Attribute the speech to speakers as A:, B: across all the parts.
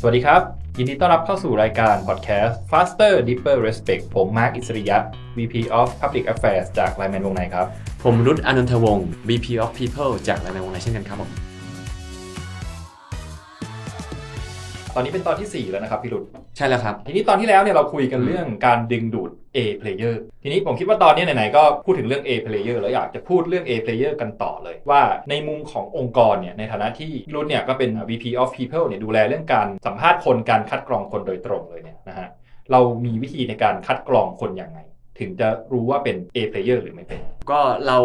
A: สวัสดีครับ ยินดีต้อนรับเข้าสู่รายการพอดแคสต์ Faster Deeper Respect ผมมาร์คอิสริยะ VP of Public Affairs จากไลแมนวงในครับ
B: ผมรุตอนันทวงศ์ VP of People จากไลแมนวงในเช่นกันครับผม
A: อนนี้เป็นตอนที่ 4 แล้วนะครับพี่รุด
B: ใช่แล้วครับ
A: ทีนี้ตอนที่แล้วเนี่ยเราคุยกันเรื่องการดึงดูด A player ทีนี้ผมคิดว่าตอนนี้ไหนๆก็พูดถึงเรื่อง A player แล้วอยากจะพูดเรื่อง A player กันต่อเลย ว่าในมุมขององค์กรเนี่ยในฐานะที่พี่รุดเนี่ยก็เป็น VP of People เนี่ยดูแลเรื่องการสัมภาษณ์คนการคัดกรองคนโดยตรงเลยเนี่ยนะฮะเรามีวิธีในการคัดกรองคนอย่างไง ถึงจะรู้ว่าเป็น A player หรือไม่เป็น
B: ก็เรา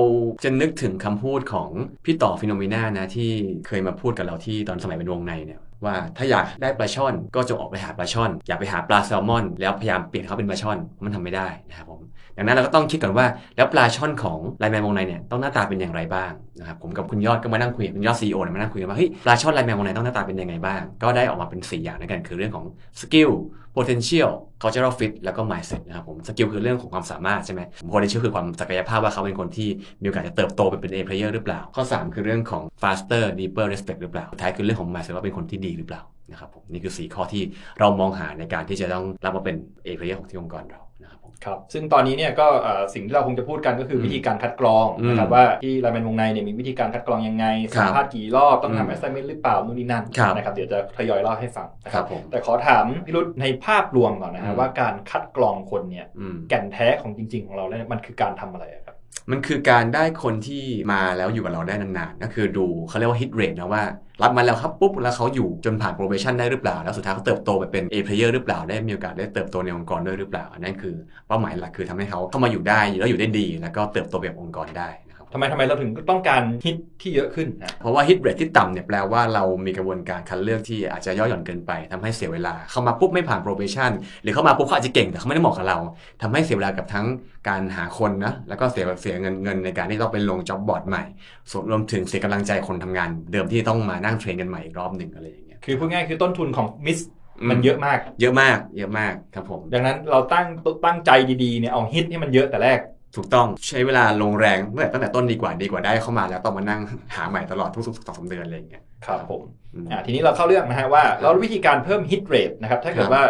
B: จะนึกถึงคำพูดของพี่ต่อฟิโนเมนานะที่เคยมาพูดกับเราที่ตอนสมัยเป็นวงในเนี่ย ว่าถ้าอยากได้ปลาช่อนก็จงออกไปหาปลาช่อน อย่าไปหาปลาแซลมอน แล้วพยายามเปลี่ยนเขาเป็นปลาช่อนมันทำไม่ได้นะครับผมดังนั้นเราก็ต้องคิดก่อนว่าแล้วปลาช่อนของ LINE MAN Wongnai เนี่ยต้องหน้าตาเป็นอย่างไรบ้างนะครับผมกับคุณยอดก็มานั่งคุยคุณยอด CEO เนี่ยมานั่งคุยกันว่าเฮ้ยปลาช่อน LINE MAN Wongnai ต้องหน้าตาเป็นยังไงบ้าง ก็ได้ออกมาเป็น 4 อย่างด้วยกัน คือเรื่องของ skill potential cultural fit แล้วก็ mindset นะครับผม skill คือเรื่องของความสามารถใช่ไหม potential คือความศักยภาพว่าเขาเป็นคนที่มีโอกาสจะเติบโตไปเป็น A player หรือเปล่า ข้อ 3 คือเรื่องของ faster deeper respect หรือเปล่าสุดท้ายคือเรื่องของ mindset ว่าเป็นคนที่ดีหรือเปล่านะครับผมนี่คือ 4 ข้อที่เรามองหาในการที่จะต้องรับมาเป็น A player ของที่องค์กรเรา นะครับผม
A: ครับซึ่งตอนนี้เนี่ยก็เอ่อสิ่งที่เราคงจะพูดกันก็คือ
B: ม
A: วิธีการคัดกรอง
B: อืม
A: นะครับว่าที่ไลแมนวงในเนี่ยมีวิธีการคัดกรองยังไง
B: ครั
A: สั
B: บ
A: มภาษณ์กี่รอบต้อง
B: อืม
A: ทำ assignment หรือเปล่านู่นนี่นั่น
B: ครับ
A: นะครับเดี๋ยวจะทยอยเล่าให้ฟังนะ
B: ค
A: ค
B: รั
A: รั
B: บบผม
A: แต่ขอถามพี่รุธในภาพรวมก่อนนะ
B: อื
A: ฮะ
B: ม
A: ว่าการคัดกรองคนเนี่ย
B: อืม
A: แก่นแท้ของจริง ๆ ของเราแล้วเนี่ยมันคือการทำอะไรอะครับ
B: มันคือการได้คนที่มาแล้วอยู่กับเราได้นานๆก็คือดูเขาเรียกว่า hit rate นะว่า รับมาแล้วครับปุ๊บ แล้วเขาอยู่จนผ่าน probation ได้หรือเปล่า แล้วสุดท้ายเขาเติบโตไปเป็น A player หรือเปล่าได้มีโอกาสได้เติบโตในองค์กรด้วยหรือเปล่า อันนั้นคือเป้าหมายหลักคือทำให้เขาเข้ามาอยู่ได้แล้วอยู่ได้ดี แล้วก็เติบโตแบบองค์กรได้
A: ทำไมทำไมเราถึงต้องการฮิตที่เยอะขึ้นนะ
B: เพราะว่า hit rate ที่ต่ำเนี่ยแปลว่าเรามีกระบวนการคัดเลือกที่อาจจะย่อหย่อนเกินไปทำให้เสียเวลา เข้ามาปุ๊บไม่ผ่าน probation หรือเข้ามาปุ๊บเขาอาจจะเก่งแต่เขาไม่ได้เหมาะกับเราทำให้เสียเวลากับทั้งการหาคนนะแล้วก็เสียเสียเงินเงินในการที่ต้องไปลง job board ใหม่ส่วนรวมถึงเสียกำลังใจคนทำงาน เดิมที่ต้องมานั่ง train กันใหม่อีกรอบหนึ่งอะไรอย่างเงี้ย
A: คือพูดง่ายๆคือต้นทุนของ miss
B: อืม
A: มันเยอะมาก
B: เยอะมาก เยอะมากครับผม
A: ดังนั้นเราตั้งตั้งใจดีๆเนี่ยเอาฮิตให้มันเยอะแต่แรก
B: ถูกต้องใช้เวลาลงแรงเมื่อตั้งแต่ต้นดีกว่าดีกว่าได้เข้ามาแล้วต้องมานั่งหาใหม่ตลอดทุกๆสองสามเดือนอะไรอย่างเงี้ย
A: ครับผม
B: อืม
A: อ่าทีนี้เราเข้าเรื่องนะฮะว่าแล้ววิธีการเพิ่ม hit rate นะครับถ้าเกิ
B: ค
A: ด
B: รับ
A: ว่า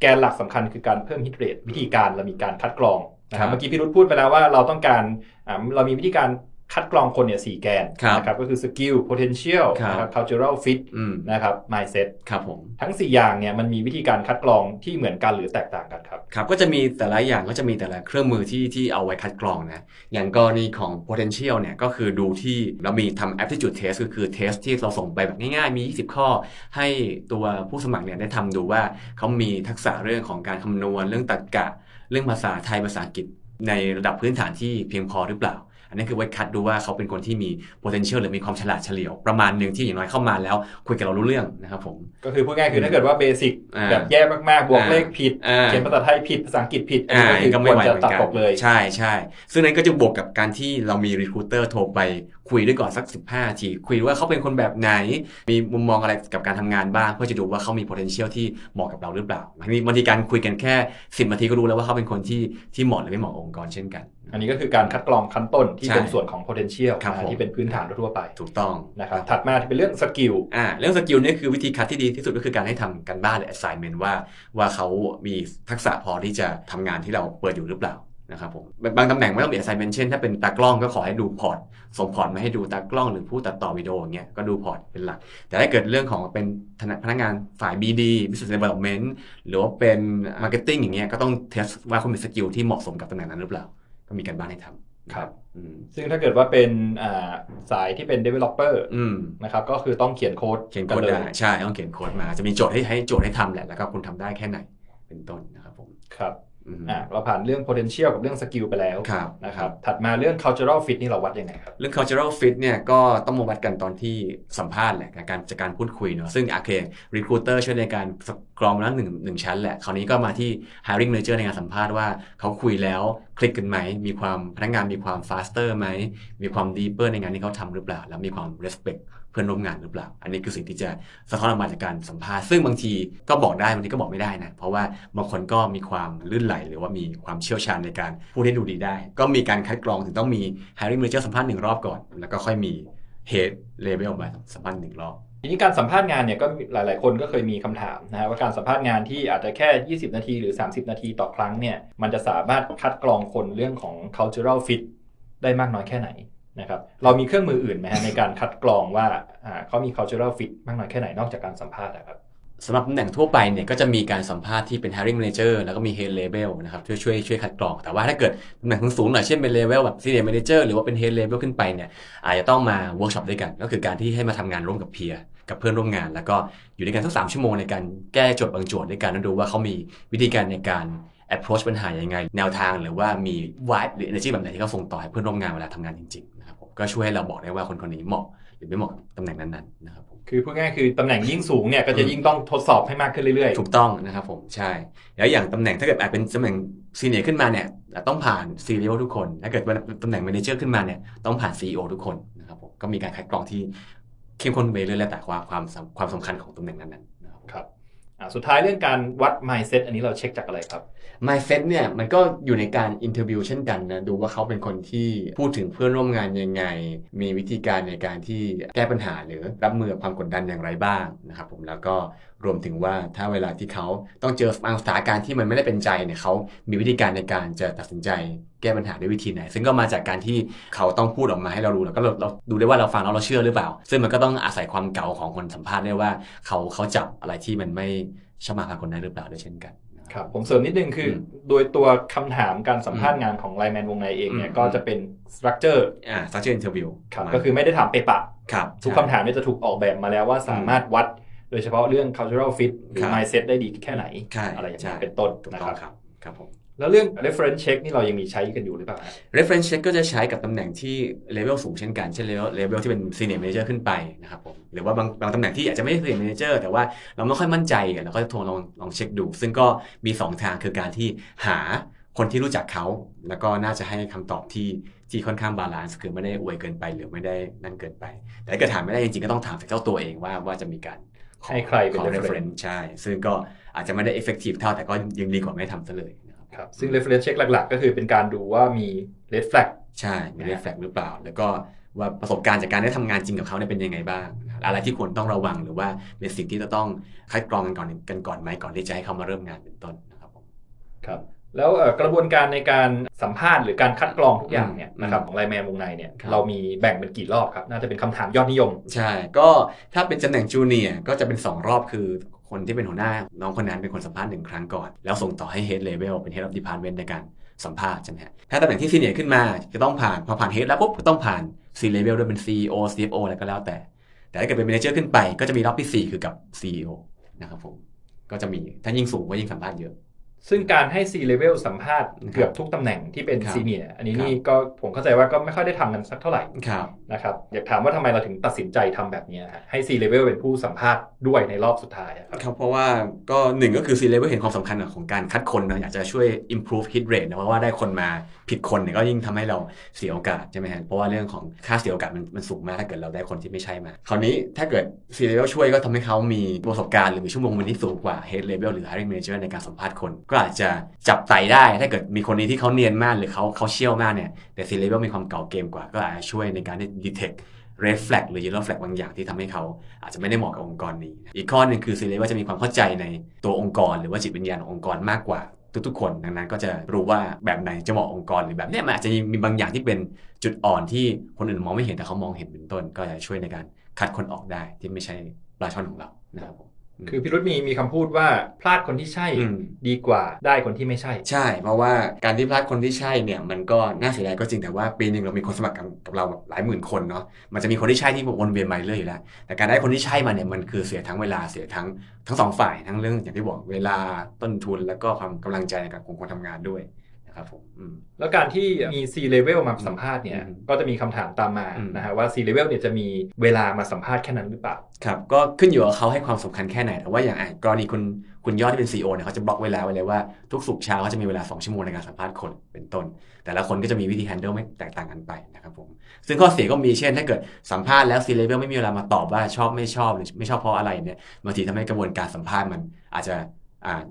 A: แกนหลักสำคัญคือการเพิ่ม hit rate วิธีการเรามีการคัดกรองนะค
B: ครั
A: รับบเมื่อกี้พี่รุธพูดไปแล้วว่าเราต้องการอ่าเรามีวิธีการ คัดกรองคนเนี่ยสี่แกน
B: ครับ
A: นะครับก็คือสกิล potential
B: ครับ
A: นะครับ cultural fit
B: อืม
A: นะครับ mindset
B: ครับผม
A: ทั้ง 4 อย่างเนี่ยมันมีวิธีการคัดกรองที่เหมือนกันหรือแตกต่างกันครับ
B: ครับก็จะมีแต่ละอย่างก็จะมีแต่ละเครื่องมือที่ที่เอาไว้คัดกรองนะอย่างกรณีของ potential เนี่ยก็คือดูที่เรามีทำ aptitude test ก็คือ test ที่เราส่งไปแบบง่ายๆมี 20 ข้อ ให้ตัวผู้สมัครเนี่ยได้ทำดูว่าเขามีทักษะเรื่องของการคำนวณเรื่องตรรกะ เรื่องภาษาไทยภาษาอังกฤษในระดับพื้นฐานที่เพียงพอหรือเปล่า อันนี้คือไว้คัดดูว่าเขาเป็นคนที่มี potential หรือมีความฉลาดเฉลียวประมาณหนึ่งที่อย่างน้อยเข้ามาแล้ว คุยกับเรารู้เรื่องนะครับผม
A: ก็คือพูดง่ายๆคือถ้าเกิดว่าเบสิก
B: อ่า
A: แบบแย่มากๆบวก
B: อ่า
A: เลขผิด
B: อ่า
A: เขียนภาษาไทยผิดภาษาอังกฤษผิด
B: อ่า
A: อันนี้
B: ก็
A: ก็
B: ไม่
A: คือ
B: ไหว
A: ควร
B: เห
A: จะ
B: มือ
A: ตัด
B: นกัน
A: ตกเลย
B: ใช่ใช่ซึ่งนั้นก็จะบวกกับการที่เรามีรี c ูเตอร์โทรไป คุยด้วยก่อนสัก 15 ที คุยว่าเขาเป็นคนแบบไหน มีมุมมองอะไรกับการทำงานบ้าง เพื่อจะดูว่าเขามี potential ที่เหมาะกับเราหรือเปล่าบางทีบางทีการคุยกันแค่ 10 นาทีก็รู้แล้วว่าเขาเป็นคนที่ที่เหมาะหรือไม่เหมาะกับองค์กรเช่นกัน
A: อันนี้ก็คือการคัดกรองขั้นต้นที่
B: ใช่
A: เป็นส่วนของ potential
B: ครับ
A: นะ
B: ผม
A: ที่เป็นพื้นฐานทั่วๆไป
B: ถูกต้อง
A: นะครับถัดมาเป็นเรื่อง skill
B: อ่าเรื่อง skill เนี่ยคือวิธีคัดที่ดีที่สุดก็คือการให้ทำการบ้านหรือ assignment ว่าว่าเขามีทักษะพอที่จะทำงานที่เราเปิดอยู่หรือเปล่า นะครับผมบางตำแหน่งไม่ต้องมี assignment เช่นถ้าเป็นตากล้องก็ขอให้ดู portส่ง port มาให้ดูตากล้องหรือผู้ตัดต่อวิดีโออย่างเงี้ยก็ดู port เป็นหลัก แต่ถ้าเกิดเรื่องของเป็นพนักงานฝ่าย BD Business Development หรือว่าเป็น Marketing อย่างเงี้ยก็ต้อง test ว่าคุณมี skill ที่เหมาะสมกับตำแหน่งนั้นหรือเปล่า ก็มีการบ้านให้ทำ
A: ครับ
B: อืม
A: ซึ่งถ้าเกิดว่าเป็นอ่าสายที่เป็น developer
B: อืม
A: นะครับก็คือต้องเขียนโค้ด
B: เขียนโค้ด
A: กัน
B: ได้
A: เลย
B: ใช่ต้องเขียนโค้ดมาจะมีโจทย์ให้ให้โจทย์ให้ทำแหละแล้วก็คุณทำได้แค่ไหนเป็นต้นนะครับผม
A: ครับ
B: อืม
A: อ่าเราผ่านเรื่อง potential กับเรื่อง skill ไปแล้ว
B: ครับ
A: นะครับถัดมาเรื่อง cultural fit นี่เราวัดยังไงครับ
B: เรื่อง cultural fit เนี่ยก็ต้องมาวัดกันตอนที่สัมภาษณ์แหละการจากการพูดคุยเนาะซึ่งโอเค recruiter ช่วยในการกรองมาแล้วหนึ่งหนึ่งชั้นแหละ คราวนี้ก็มาที่ hiring manager ในการสัมภาษณ์ว่าเขาคุยแล้วคลิกกันไหม มีความพนักงานมีความ faster ไหม มีความ deeper ในงานที่เขาทำหรือเปล่า แล้วมีความ respect เพื่อนร่วมงานหรือเปล่า อันนี้คือสิ่งที่จะสะท้อนออกมาจากการสัมภาษณ์ซึ่งบางทีก็บอกได้บางทีก็บอกไม่ได้นะ เพราะว่าบางคนก็มีความลื่นไหล หรือว่ามีความเชี่ยวชาญในการพูดให้ดูดีได้ ก็มีการคัดกรองถึงต้องมี hiring manager สัมภาษณ์หนึ่งรอบก่อน แล้วก็ค่อยมี head level มาสัมภาษณ์หนึ่งรอบ
A: ทีนี้การสัมภาษณ์งานเนี่ยก็หลาย ๆ คนก็เคยมีคำถามนะฮะว่าการสัมภาษณ์งานที่อาจจะแค่ 20 นาทีหรือ 30 นาทีต่อครั้งเนี่ยมันจะสามารถคัดกรองคนเรื่องของ cultural fit ได้มากน้อยแค่ไหน นะครับเรามีเครื่องมืออื่นไหมฮะในการคัดกรองว่าเขามี cultural fit มากน้อยแค่ไหนนอกจากการสัมภาษณ์นะครับ
B: สำหรับตำแหน่งทั่วไปเนี่ยก็จะมีการสัมภาษณ์ที่เป็น hiring manager แล้วก็มี head level นะครับช่วยช่วยช่วยคัดกรอง แต่ว่าถ้าเกิดตำแหน่งสูงหน่อยเช่นเป็น level แบบ senior manager หรือว่าเป็น head level ขึ้นไปเนี่ยอาจจะต้องมา workshop ด้วยกัน ก็คือการที่ให้มาทำงานร่วมกับเพียร์กับเพื่อนร่วมงาน แล้วก็อยู่ด้วยกันสักสามชั่วโมงในการแก้โจทย์บางโจทย์ด้วยกันแล้วดูว่าเขามีวิธีการในการ approach ปัญหายังไง แนวทางหรือว่ามี vibe หรือ energy แบบไหนที่เขาส่งต่อให้เพื่อนร่วมงานเวลาทำงานจริงๆนะครับผมก็ช่วยให้เราบอกได้ว่าคนคนนี้เหมาะหรือไม่เหมาะกับตำแหน่งนั้นๆนะครับผม
A: คือพูดง่ายๆคือตำแหน่งยิ่งสูงเนี่ยก็จะยิ่งต้องทดสอบให้มากขึ้นเรื่อย
B: ถูกต้องนะครับผมใช่ แล้วอย่างตำแหน่งถ้าเกิดอาจเป็นตำแหน่ง senior ขึ้นมาเนี่ยต้องผ่านซีเรียลทุกคนถ้าเกิดเป็นตำแหน่ง m ม n เจอร์ขึ้นมาเนี่ยต้องผ่าน CEO ทุกคนนะครับผมก็มีการคัดกรองที่เข้มข้นไปเรื่อยๆแล้วแต่ความความสำความสำคัญของตำแหน่งนั้นๆนะครับ
A: ๆครับอ่า สุดท้ายเรื่องการวัด mindset อันนี้เราเช็คจากอะไรครับ
B: mindset เนี่ยมันก็อยู่ในการ interview เช่นกันนะดูว่าเขาเป็นคนที่พูดถึงเพื่อนร่วมงานยังไง มีวิธีการในการที่แก้ปัญหาหรือรับมือกับความกดดันอย่างไรบ้างนะครับผมแล้วก็ รวมถึงว่าถ้าเวลาที่เขาต้องเจอบางสถานการณ์ที่มันไม่ได้เป็นใจเนี่ยเขามีวิธีการในการจะตัดสินใจแก้ปัญหาด้วยวิธีไหน ซึ่งก็มาจากการที่เขาต้องพูดออกมาให้เรารู้แล้วก็เราเราดูได้ว่าเราฟังแล้วเราเชื่อหรือเปล่า ซึ่งมันก็ต้องอาศัยความเก่าของคนสัมภาษณ์ได้วยว่าเขาเขาจับอะไรที่มันไม่ชอบมาพากลได้หรือเปล่าด้วยเช่นกันนะ
A: ครับผมเสริมนิดนึงคืออ
B: ม
A: โดยตัวคำถามการสัมภาษณ์งานของไลแมนวงในเองเนี่ย
B: อืม
A: ก็จะเป็นสตรัคเจอร์
B: อ่า structure interview
A: ครับก็คือไม่ได้ถามเปะปะ
B: ครับ
A: ทุกคำถามเนี่ยจะถูกออกแบบมาแล้วว่าสามารถวัด โดยเฉพาะเรื่อง cultural fit หรือ
B: ครับ
A: mindset ได้ดีแค่ไหน
B: ใช่
A: อะไรอย่าง
B: ใช่
A: นี้เป็นต้น
B: ถูกต้อง
A: นะ
B: ต้
A: ครับ
B: ครับครับผม
A: แล้วเรื่อง reference check นี่เรายังมีใช้กันอยู่หรือเปล่าฮะ
B: reference check ก็จะใช้กับตำแหน่งที่เลเวลสูงเช่นกัน เช่นเลเวลเลเวลที่เป็น senior manager ขึ้นไปนะครับผมหรือว่าบางบางตำแหน่งที่อาจจะไม่ใช่ senior manager แต่ว่าเราไม่ค่อยมั่นใจอะเราก็จะโทรลองลองเช็คดู ซึ่งก็มี 2 ทางคือการที่หาคนที่รู้จักเขา แล้วก็น่าจะให้คำตอบที่ที่ค่อนข้าง balance คือไม่ได้อวยเกินไป หรือไม่ได้นั่นเกินไป แต่ถ้าเกิดถามไม่ได้จริงๆก็ต้องถามจากเจ้าตัวเองว่าว่าจะมีการ ขอ
A: ให้ใครเป็น
B: ขอ
A: reference
B: reference ใช่ ซึ่งก็อาจจะไม่ได้ effective เท่าแต่ก็ยังดีกว่าไม่ทำซะเลยนะครับ
A: ครับซึ่ง reference check หลัก ๆ ก็คือเป็นการดูว่ามี red flag
B: ใช่มี red flag หรือเปล่า แล้วก็ว่าประสบการณ์จากการได้ทำงานจริงกับเขาเนี่ยเป็นยังไงบ้าง อะไรที่ควรต้องระวังหรือว่าเป็นสิ่งที่จะต้องคัดกรองกันก่อนกันก่อนไหมก่อนที่จะให้เขามาเริ่มงานเป็นต้นนะครับผม
A: ครับ แล้วเอ่อกระบวนการในการสัมภาษณ์หรือการคัดกรองทุกอย่างเนี่ย
B: อืม
A: นะครับของไลแมนวงในเนี่ย
B: ครับ
A: เรามีแบ่งเป็นกี่รอบครับ น่าจะเป็นคำถามยอดนิยม
B: ใช่ ก็ถ้าเป็นตำแหน่งจูเนียร์ก็จะเป็น 2 รอบคือคนที่เป็นหัวหน้าน้องคนนั้นเป็นคนสัมภาษณ์หนึ่งครั้งก่อน แล้วส่งต่อให้ head level เป็น head of department ในการสัมภาษณ์ใช่ไหมฮะถ้าตำแหน่งที่ senior ขึ้นมาจะต้องผ่านพอผ่าน head แล้วปุ๊บก็ต้องผ่าน C level ด้วยเป็น CEO CFO อะไรก็แล้วแต่ แต่ถ้าเกิดเป็น manager ขึ้นไปก็จะมีรอบที่ 4 คือกับ CEO นะครับผมก็จะมีถ้ายิ่งสูงก็ยิ่งสัมภาษณ์เยอะ
A: ซึ่งการให้ C level สัมภาษณ์
B: ครับ
A: เกือบทุกตำแหน่งที่เป็น
B: ครับ
A: ซีเนียอันนี้
B: ครับ
A: นี่ก็ผมเข้าใจว่าก็ไม่ค่อยได้ทำกันสักเท่าไหร่
B: ครับ
A: นะครับอยากถามว่าทำไมเราถึงตัดสินใจทำแบบนี้ฮะให้ C level เป็นผู้สัมภาษณ์ด้วยในรอบสุดท้ายอะครับ
B: ครับเพราะว่าก็หนึ่งก็คือ C level เห็นความสำคัญของการคัดคนนะอยากจะช่วย improve hit rate นะเพราะว่าได้คนมาผิดคนเนี่ยก็ยิ่งทำให้เราเสียโอกาสใช่ไหมฮะเพราะว่าเรื่องของค่าเสียโอกาสมันมันสูงมากถ้าเกิดเราได้คนที่ไม่ใช่มาคราวนี้ถ้าเกิด C level ช่วยก็ทำให้เขามีประสบการณ์หรือมีชั่วโมงวันที่สูงกว่า head level หรือ hiring manager ในการสัมภาษณ์คนก็อาจจะจับไต่ได้ถ้าเกิดมีคนนี้ที่เขาเนียนมากหรือเขาเขาเชี่ยวมากเนี่ยแต่ C level มีความเก่าเกมกว่า ก็อาจจะช่วยในการที่ detect red flag หรือ yellow flag บางอย่างที่ทำให้เขาอาจจะไม่ได้เหมาะกับองค์กรนี้ อีกข้อหนึ่งคือ C level จะมีความเข้าใจในตัวองค์กร หรือว่าจิตวิญญาณขององค์กรมากกว่า ทุกๆคน ดังนั้นก็จะรู้ว่าแบบไหนจะเหมาะองค์กรหรือแบบนี้มันอาจจะมีบางอย่างที่เป็นจุดอ่อนที่คนอื่นมองไม่เห็นแต่เขามองเห็นเป็นต้น ก็จะช่วยในการคัดคนออกได้ที่ไม่ใช่ปลาช่อนของเรานะครับผม
A: คือพี่รุธมีมีคำพูดว่าพลาดคนที่ใช่
B: อืม
A: ดีกว่าได้คนที่ไม่ใช่
B: ใช่ เพราะว่าการที่พลาดคนที่ใช่เนี่ยมันก็น่าเสียดายก็จริงแต่ว่าปีหนึ่งเรามีคนสมัครกับกับเราแบบหลายหมื่นคนเนาะมันจะมีคนที่ใช่ที่วนเวียนมาเรื่อยอยู่แล้วแต่การได้คนที่ใช่มาเนี่ยมันคือเสียทั้งเวลาเสียทั้งทั้งสองฝ่ายทั้งเรื่องอย่างที่บอกเวลาต้นทุนแล้วก็ความกำลังใจในการคงคนทำงานด้วย นะครับผมอืม
A: แล้วการที่มี C level มาสัมภาษณ์เนี่ย
B: อืม
A: ก็จะมีคำถามตามมา
B: อืม
A: นะฮะว่า C level เนี่ยจะมีเวลามาสัมภาษณ์แค่นั้นหรือเปล่า
B: ครับก็ขึ้นอยู่กับเขาให้ความสำคัญแค่ไหน แต่ว่าอย่างอะกรณีคุณคุณยอดที่เป็น CEO เนี่ยเขาจะบล็อกไว้แล้วไว้เลยว่าทุกสุกร์เช้าเขาจะมีเวลา 2 ชั่วโมงในการสัมภาษณ์คนเป็นต้น แต่ละคนก็จะมีวิธี handle ไม่แตกต่างกันไปนะครับผมซึ่งข้อเสียก็มีเช่น ถ้าเกิดสัมภาษณ์แล้ว C level ไม่มีเวลามาตอบว่าชอบไม่ชอบหรือไม่ชอบเพราะอะไรเนี่ยบางทีทำให้กระบวนการสัมภาษณ์มันอาจจะอ่า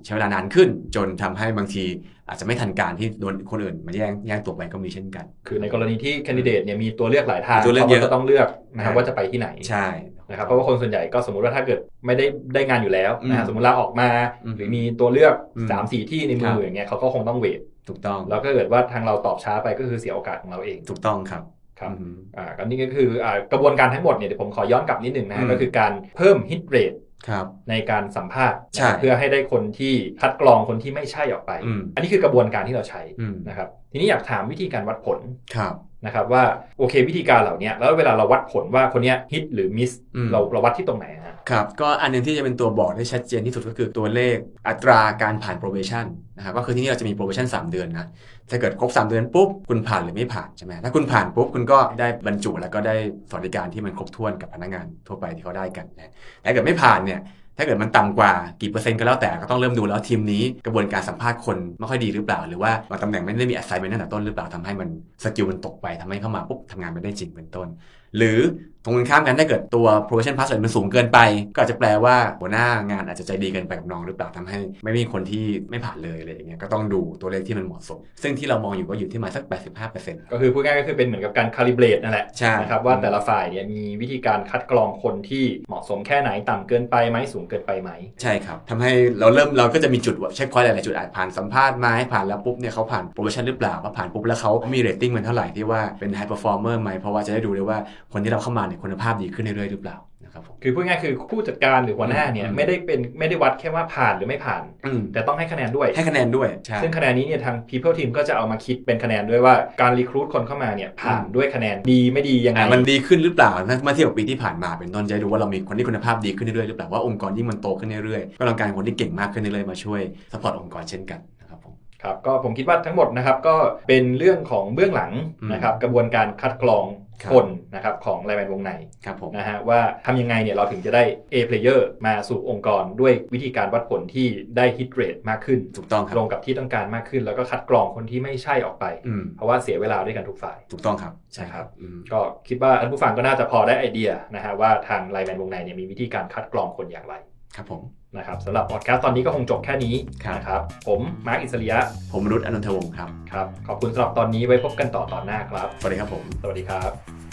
B: ใช้เวลานานขึ้น จนทำให้บางทีอาจจะไม่ทันการที่โดนคนอื่นมาแย่งแย่งตัวไปก็มีเช่นกัน
A: คือในกรณีที่แคนดิเดตเนี่ยมีตัวเลือกหลายทาง
B: มีตัวเลือก
A: ขา
B: เยอะ
A: ก็ต้องเลือกนะครับ
B: ใช่
A: ว่าจะไปที่ไหน
B: ใช่
A: นะครับเพราะว่าคนส่วนใหญ่ก็สมมุติว่าถ้าเกิดไม่ได้ได้งานอยู่แล้วนะฮะ
B: อืม
A: สมมติลาออกมา
B: อืม
A: หรือมีตัวเลือก
B: อืม
A: 3ามสี่ที่ในมื
B: ครั
A: อบอย่างเงี้ยเขาก็คงต้องเวท
B: ถูกต้อง
A: แล้วก็เกิดว่าทางเราตอบช้าไปก็คือเสียโอกาสของเราเอง
B: ถูกต้องครับ
A: ครับ
B: อืม
A: อ่าก็นี่ก็คืออ่ากระบวนการทั้งหมดเนี่ยเดี๋ยวผมขอย้อนกลับนิดหนึ่งนะ
B: อื
A: ฮะ
B: ม
A: ก็คือการเพิ่มฮิตเรท
B: ครับ
A: ในการสัมภาษณ์
B: ใช่
A: เพื่อให้ได้คนที่คัดกรองคนที่ไม่ใช่ออกไป
B: อืม
A: อันนี้คือกระบวนการที่เราใช้
B: อืม
A: นะครับ ทีนี้อยากถามวิธีการวัดผล
B: ครับ
A: นะครับว่าโอเควิธีการเหล่านี้แล้วเวลาเราวัดผลว่าคนเนี้ยฮิตหรือมิส
B: อืม
A: เราเราวัดที่ตรงไหนฮะ
B: ครับ ก็อันหนึงที่จะเป็นตัวบอกได้ชัดเจนที่สุดก็คือตัวเลขอัตราการผ่าน probation นะครับก็คือที่นี่เราจะมี probation 3 เดือนนะถ้าเกิดครบ 3 เดือนปุ๊บ คุณผ่านหรือไม่ผ่านใช่ไหมถ้าคุณผ่านปุ๊บ คุณก็ได้บรรจุแล้วก็ได้สวัสดิการที่มันครบถ้วนกับพนักงานทั่วไปที่เขาได้กันนะแต่ถ้าเกิดไม่ผ่านเนี่ย ถ้าเกิดมันต่ำกว่ากี่เปอร์เซ็นต์ก็แล้วแต่ก็ต้องเริ่มดูแล้วทีมนี้กระบวนการสัมภาษณ์คนไม่ค่อยดีหรือเปล่า หรือว่าบางตำแหน่งไม่ได้มี assignment ตั้งแต่ต้นหรือเปล่าทำให้มันสกิลมันตกไปทำให้เข้ามาปุ๊บทำงานไม่ได้จริงเป็นต้น หรือตรงกันข้ามกันถ้าเกิดตัว probation pass มันสูงเกินไป ก็อาจจะแปลว่าหัวหน้างานอาจจะใจดีเกินไปกับน้องหรือเปล่าทำให้ ไม่มีคนที่ไม่ผ่านเลยอะไรอย่างเงี้ยก็ต้องดูตัวเลขที่มันเหมาะสม ซึ่งที่เรามองอยู่ก็อยู่ที่มาสัก 85%
A: ก็คือพูดง่ายๆก็คือเป็นเหมือนกับการ calibrate นั่นแหละ
B: ใช่
A: นะครับว่าแต่ละฝ่ายเนี่ยมีวิธีการคัดกรองคนที่เหมาะสมแค่ไหนต่ำเกินไปไหมสูงเกินไปไหม
B: ใช่ครับทำให้เราเริ่มเราก็จะมีจุดว่า checkpoint หลายๆจุดอาจผ่านสัมภาษณ์มาให้ผ่านแล้วปุ๊บเนี่ยเขาผ่าน probation หรือเปล่าพอผ่านปุ๊บแล้วเขามีเรตติ้งมันเท่าไหร่ที่ว่าเป็น high performer ไหมเพราะว่าจะได้ดูได้ว่าคนที่เราเข้ามาเนี่ยคุณภาพดีขึ้นเรื่อยๆหรือเปล่านะครับผม
A: คือพูดง่ายๆคือผู้จัดการหรือหัวหน้าเนี่ย
B: อืม
A: ไม่ได้เป็นไม่ได้วัดแค่ว่าผ่านหรือไม่ผ่าน
B: อืม
A: แต่ต้องให้คะแนนด้วย
B: ให้คะแนนด้วยใช่
A: ซึ่งคะแนนนี้เนี่ยทาง people team ก็จะเอามาคิดเป็นคะแนนด้วยว่าการ recruit คนเข้ามาเนี่ยผ่านด้วยคะแนนดีไม่ดียังไง
B: อะมันดีขึ้นหรือเปล่าถ้ามาเทียบกับปีที่ผ่านมาเป็นต้นจะได้ดูว่าเรามีคนที่คุณภาพดีขึ้นเรื่อยๆหรือเปล่าว่าองค์กรยิ่งมันโตขึ้นเรื่อยๆก็ต้องการคนที่เก่งมากขึ้นเรื่อยๆมาช่วย support องค์กรเช่นกันนะ ครับผม
A: ครับก็ผมคิดว่าทั้งหมดนะครับก็เป็นเรื่องของเบื้องหลัง
B: อืม
A: นะครับกระบวนการคัดกรอง
B: ครับ
A: คนนะครับของ LINE MAN Wongnai
B: ครับผม
A: นะฮะว่าทำยังไงเนี่ยเราถึงจะได้ A player มาสู่องค์กรด้วยวิธีการวัดผลที่ได้ hit rate มากขึ้น
B: ถูกต้องครับ
A: ตรงกับที่ต้องการมากขึ้น แล้วก็คัดกรองคนที่ไม่ใช่ออกไป
B: อืม
A: เพราะว่าเสียเวลาด้วยกันทุกฝ่าย
B: ถูกต้องครับ
A: ใช่ครับ
B: อืม
A: ก็คิดว่าท่านผู้ฟังก็น่าจะพอได้ไอเดียนะฮะว่าทางไลแมนวงในเนี่ยมีวิธีการคัดกรองคนอย่างไร
B: ครับผม
A: นะครับสำหรับพอดแคสต์ตอนนี้ก็คงจบแค่นี้
B: ครับ
A: นะครับผมมาร์คอิสริยะ
B: ผมรุตอนันทวงศ์ครับ
A: ครับ ขอบคุณสำหรับตอนนี้ไว้พบกันต่อตอนหน้าครับ
B: สวัสดีครับผม
A: สวัสดีครับ